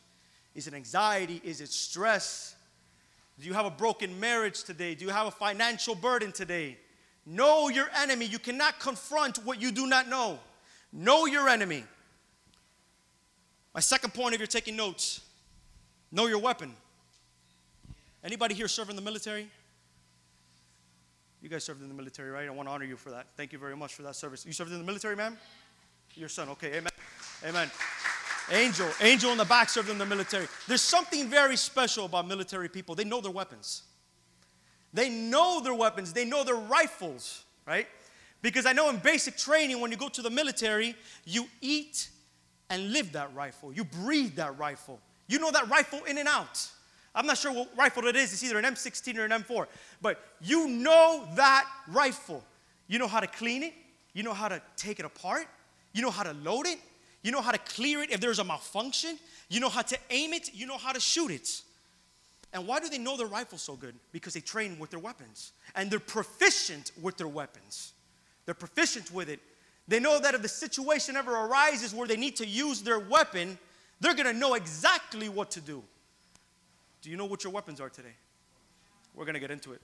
Is it anxiety? Is it stress? Do you have a broken marriage today? Do you have a financial burden today? Know your enemy. You cannot confront what you do not know. Know your enemy. My second point, if you're taking notes, know your weapon. Anybody here serving the military? You guys served in the military, right? I want to honor you for that. Thank you very much for that service. You served in the military, ma'am? Your son, okay, amen. Amen. Angel, Angel in the back served in the military. There's something very special about military people. They know their weapons. They know their weapons. They know their rifles, right? Because I know in basic training, when you go to the military, you eat and live that rifle. You breathe that rifle. You know that rifle in and out. I'm not sure what rifle it is. It's either an M16 or an M4. But you know that rifle. You know how to clean it. You know how to take it apart. You know how to load it. You know how to clear it if there's a malfunction. You know how to aim it. You know how to shoot it. And why do they know their rifle so good? Because they train with their weapons. And they're proficient with their weapons. They're proficient with it. They know that if the situation ever arises where they need to use their weapon, they're gonna know exactly what to do. Do you know what your weapons are today? We're gonna get into it.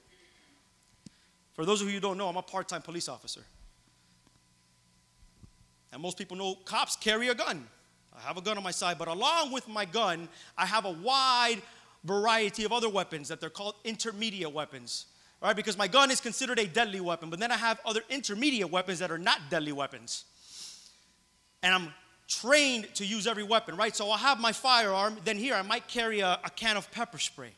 For those of you who don't know, I'm a part time police officer. And most people know cops carry a gun. I have a gun on my side, but along with my gun, I have a wide variety of other weapons that they're called intermediate weapons. Right, because my gun is considered a deadly weapon, but then I have other intermediate weapons that are not deadly weapons. And I'm trained to use every weapon, right? So I'll have my firearm, then here I might carry a, a can of pepper spray,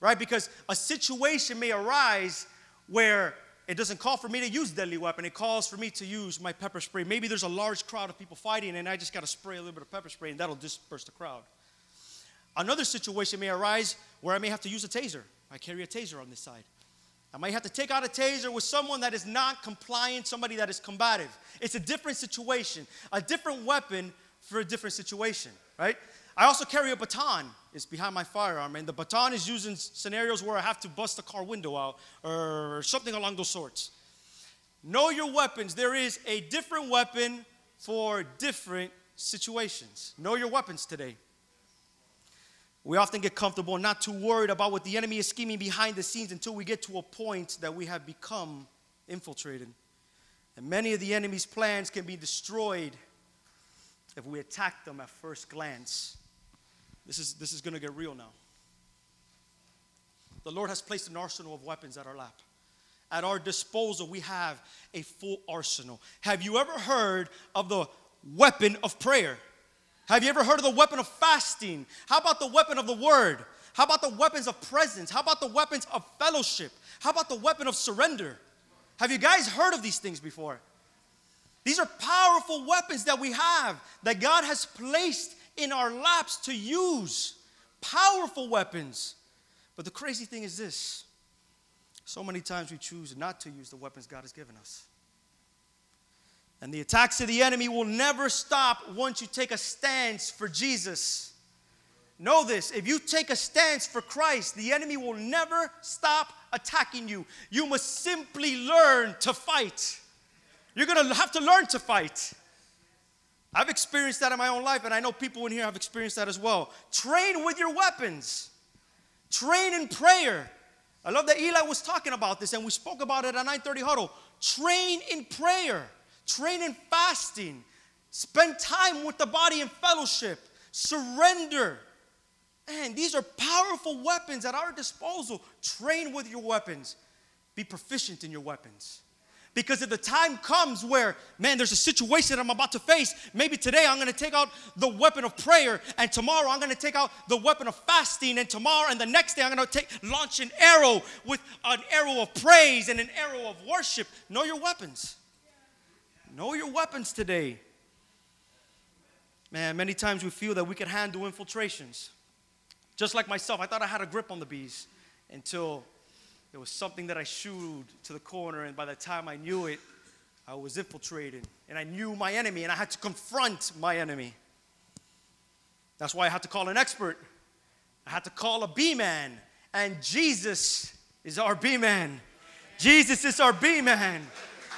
right? Because a situation may arise where it doesn't call for me to use deadly weapon. It calls for me to use my pepper spray. Maybe there's a large crowd of people fighting, and I just got to spray a little bit of pepper spray, and that'll disperse the crowd. Another situation may arise where I may have to use a taser. I carry a taser on this side. I might have to take out a taser with someone that is not compliant, somebody that is combative. It's a different situation, a different weapon for a different situation, right? I also carry a baton. It's behind my firearm, and the baton is used in scenarios where I have to bust a car window out or something along those sorts. Know your weapons. There is a different weapon for different situations. Know your weapons today. We often get comfortable not too worried about what the enemy is scheming behind the scenes until we get to a point that we have become infiltrated. And many of the enemy's plans can be destroyed if we attack them at first glance. This is, this is going to get real now. The Lord has placed an arsenal of weapons at our lap. At our disposal, we have a full arsenal. Have you ever heard of the weapon of prayer? Have you ever heard of the weapon of fasting? How about the weapon of the word? How about the weapons of presence? How about the weapons of fellowship? How about the weapon of surrender? Have you guys heard of these things before? These are powerful weapons that we have that God has placed in our laps to use. Powerful weapons. But the crazy thing is this so many times we choose not to use the weapons God has given us. And the attacks of the enemy will never stop once you take a stance for Jesus. Know this if you take a stance for Christ, the enemy will never stop attacking you. You must simply learn to fight. You're gonna have to learn to fight. I've experienced that in my own life, and I know people in here have experienced that as well. Train with your weapons, train in prayer. I love that Eli was talking about this, and we spoke about it at 9:30 huddle. Train in prayer train in fasting, spend time with the body in fellowship, surrender. Man, these are powerful weapons at our disposal. Train with your weapons, be proficient in your weapons. Because if the time comes where, man, there's a situation I'm about to face, maybe today I'm gonna take out the weapon of prayer, and tomorrow I'm gonna take out the weapon of fasting, and tomorrow and the next day I'm gonna take launch an arrow with an arrow of praise and an arrow of worship. Know your weapons. Know your weapons today. Man, many times we feel that we can handle infiltrations. Just like myself, I thought I had a grip on the bees until it was something that I shooed to the corner, and by the time I knew it, I was infiltrated. And I knew my enemy, and I had to confront my enemy. That's why I had to call an expert. I had to call a bee man. And Jesus is our bee man. Jesus is our bee man.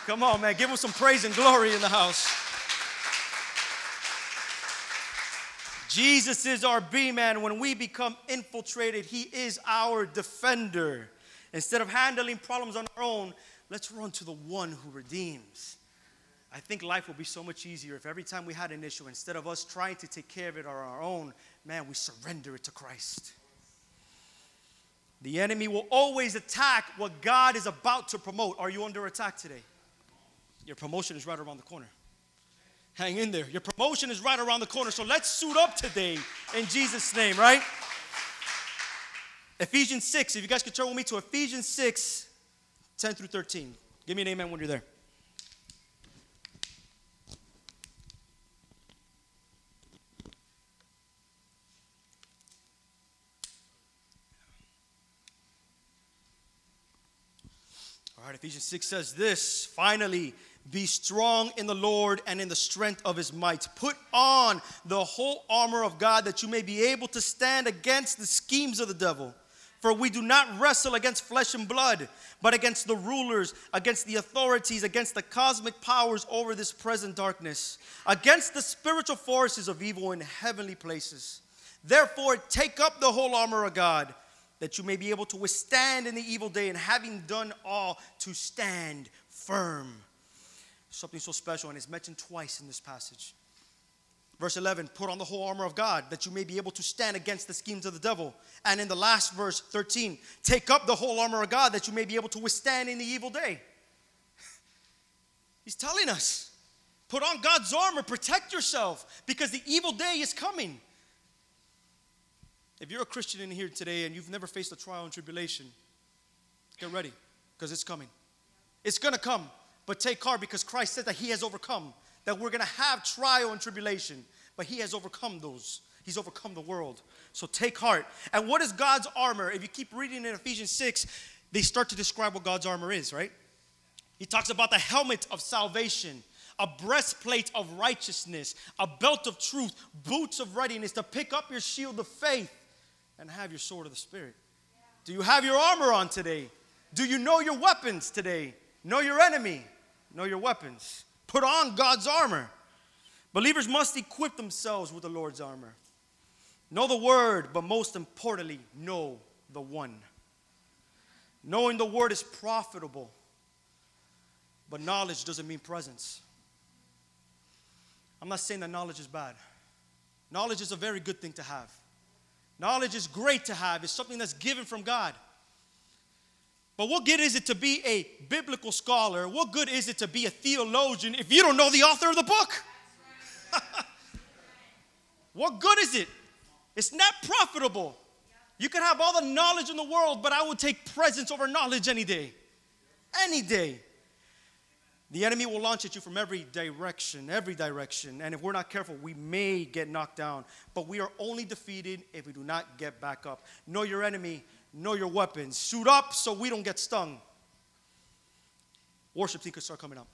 Come on, man. Give him some praise and glory in the house. Jesus is our bee man. When we become infiltrated, he is our defender. Instead of handling problems on our own, let's run to the one who redeems. I think life will be so much easier if every time we had an issue, instead of us trying to take care of it on our own, man, we surrender it to Christ. The enemy will always attack what God is about to promote. Are you under attack today? Your promotion is right around the corner. Hang in there. Your promotion is right around the corner. So let's suit up today in Jesus' name, right? Ephesians 6, if you guys could turn with me to Ephesians 6, 10 through 13. Give me an amen when you're there. Ephesians 6 says this finally, be strong in the Lord and in the strength of his might. Put on the whole armor of God that you may be able to stand against the schemes of the devil. For we do not wrestle against flesh and blood, but against the rulers, against the authorities, against the cosmic powers over this present darkness, against the spiritual forces of evil in heavenly places. Therefore, take up the whole armor of God, that you may be able to withstand in the evil day, and having done all, to stand firm. Something so special, and it's mentioned twice in this passage. Verse 11, put on the whole armor of God that you may be able to stand against the schemes of the devil. And in the last verse 13, take up the whole armor of God that you may be able to withstand in the evil day. He's telling us, put on God's armor, protect yourself because the evil day is coming. If you're a Christian in here today and you've never faced a trial and tribulation, get ready because it's coming. It's going to come, but take heart because Christ said that He has overcome that we're going to have trial and tribulation, but he has overcome those. He's overcome the world. So take heart. And what is God's armor? If you keep reading in Ephesians 6, they start to describe what God's armor is, right? He talks about the helmet of salvation, a breastplate of righteousness, a belt of truth, boots of readiness to pick up your shield of faith and have your sword of the Spirit. Do you have your armor on today? Do you know your weapons today? Know your enemy, know your weapons. Put on God's armor. Believers must equip themselves with the Lord's armor. Know the word, but most importantly, know the one. Knowing the word is profitable, but knowledge doesn't mean presence. I'm not saying that knowledge is bad. Knowledge is a very good thing to have. Knowledge is great to have, it's something that's given from God. But what good is it to be a biblical scholar? What good is it to be a theologian if you don't know the author of the book? what good is it? It's not profitable. You can have all the knowledge in the world, but I would take presence over knowledge any day. Any day. The enemy will launch at you from every direction, every direction. And if we're not careful, we may get knocked down. But we are only defeated if we do not get back up. Know your enemy, know your weapons. Suit up so we don't get stung. Worship team could start coming up.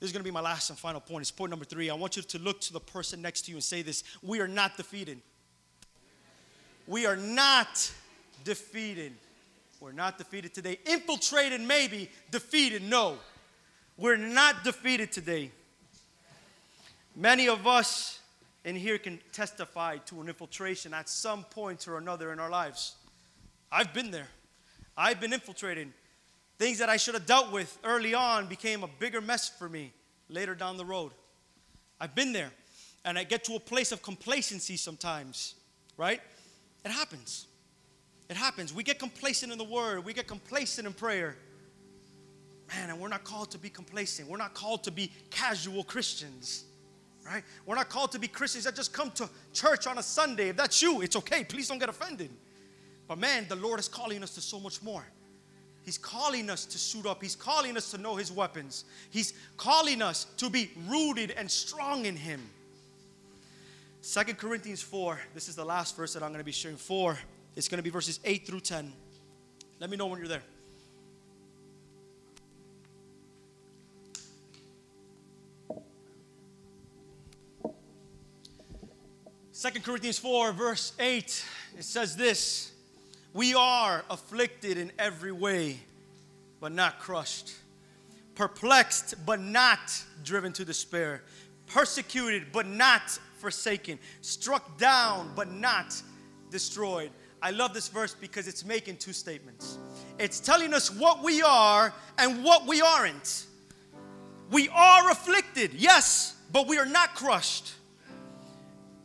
This is going to be my last and final point. It's point number three. I want you to look to the person next to you and say this We are not defeated. We are not defeated. We're not defeated today. Infiltrated, maybe. Defeated, no. We're not defeated today. Many of us in here can testify to an infiltration at some point or another in our lives. I've been there. I've been infiltrated. Things that I should have dealt with early on became a bigger mess for me later down the road. I've been there. and I get to a place of complacency sometimes, right? It happens. It happens. We get complacent in the word, we get complacent in prayer. Man, and we're not called to be complacent. We're not called to be casual Christians, right? We're not called to be Christians that just come to church on a Sunday. If that's you, it's okay. Please don't get offended. But man, the Lord is calling us to so much more. He's calling us to suit up. He's calling us to know His weapons. He's calling us to be rooted and strong in Him. Second Corinthians 4, this is the last verse that I'm going to be sharing. 4, it's going to be verses 8 through 10. Let me know when you're there. Second Corinthians 4, verse 8, it says this We are afflicted in every way, but not crushed, perplexed, but not driven to despair, persecuted, but not forsaken, struck down, but not destroyed. I love this verse because it's making two statements. It's telling us what we are and what we aren't. We are afflicted, yes, but we are not crushed.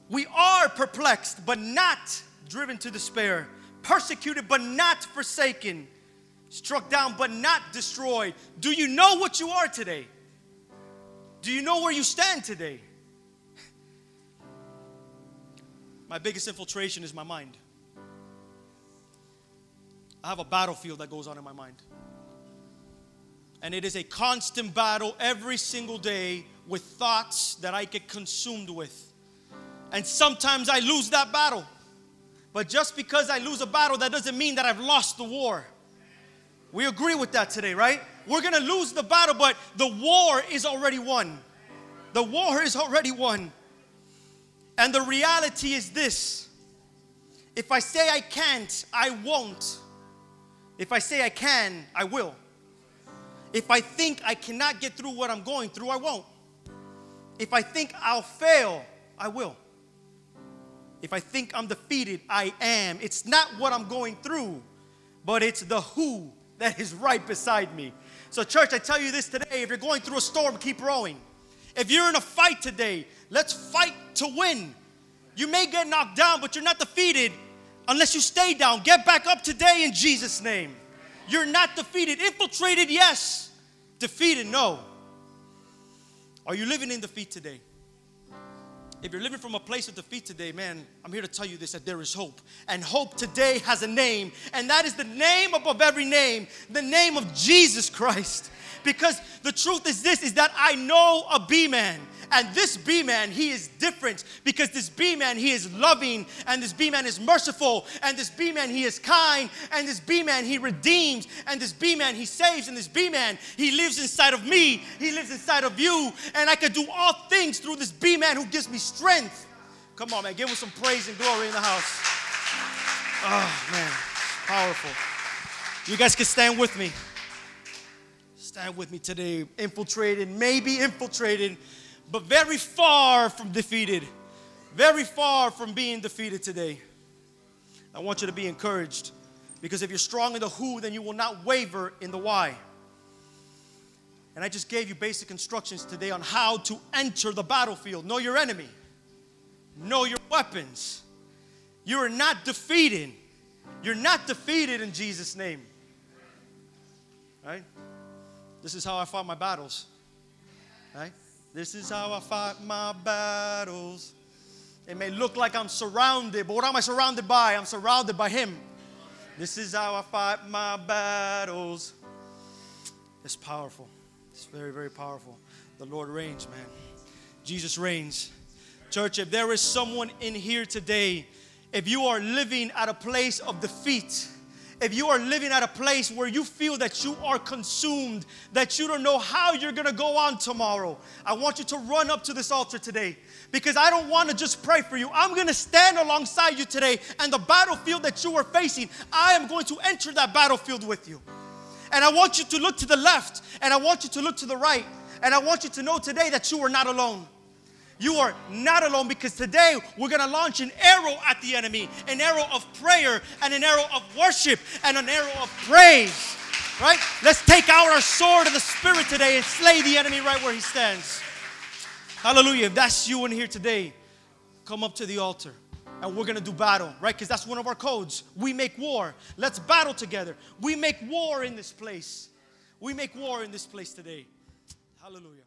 We are perplexed, but not driven to despair, persecuted, but not forsaken, struck down, but not destroyed. Do you know what you are today? Do you know where you stand today? My biggest infiltration is my mind. I have a battlefield that goes on in my mind. And it is a constant battle every single day with thoughts that I get consumed with. And sometimes I lose that battle. But just because I lose a battle, that doesn't mean that I've lost the war. We agree with that today, right? We're gonna lose the battle, but the war is already won. The war is already won. And the reality is this if I say I can't, I won't. If I say I can, I will. If I think I cannot get through what I'm going through, I won't. If I think I'll fail, I will. If I think I'm defeated, I am. It's not what I'm going through, but it's the who that is right beside me. So, church, I tell you this today if you're going through a storm, keep rowing. If you're in a fight today, let's fight to win. You may get knocked down, but you're not defeated unless you stay down. Get back up today in Jesus' name. You're not defeated. Infiltrated, yes. Defeated, no. Are you living in defeat today? If you're living from a place of defeat today, man, I'm here to tell you this that there is hope. And hope today has a name, and that is the name above every name, the name of Jesus Christ. Because the truth is this is that I know a B man. And this B man, he is different because this B man, he is loving, and this B man is merciful, and this B man, he is kind, and this B man, he redeems, and this B man, he saves, and this B man, he lives inside of me, he lives inside of you, and I can do all things through this B man who gives me strength. Come on, man, give him some praise and glory in the house. Oh, man, powerful. You guys can stand with me. Stand with me today. Infiltrated, maybe infiltrated but very far from defeated. Very far from being defeated today. I want you to be encouraged because if you're strong in the who, then you will not waver in the why. And I just gave you basic instructions today on how to enter the battlefield. Know your enemy, know your weapons. You are not defeated. You're not defeated in Jesus' name. Right? This is how I fought my battles. Right? This is how I fight my battles. It may look like I'm surrounded, but what am I surrounded by? I'm surrounded by Him. This is how I fight my battles. It's powerful. It's very, very powerful. The Lord reigns, man. Jesus reigns. Church, if there is someone in here today, if you are living at a place of defeat, if you are living at a place where you feel that you are consumed, that you don't know how you're gonna go on tomorrow, I want you to run up to this altar today because I don't wanna just pray for you. I'm gonna stand alongside you today, and the battlefield that you are facing, I am going to enter that battlefield with you. And I want you to look to the left, and I want you to look to the right, and I want you to know today that you are not alone you are not alone because today we're going to launch an arrow at the enemy an arrow of prayer and an arrow of worship and an arrow of praise. Right? Let's take out our sword of the Spirit today and slay the enemy right where he stands. Hallelujah. If that's you in here today, come up to the altar and we're gonna do battle, right? Because that's one of our codes. We make war. Let's battle together. We make war in this place. We make war in this place today. Hallelujah.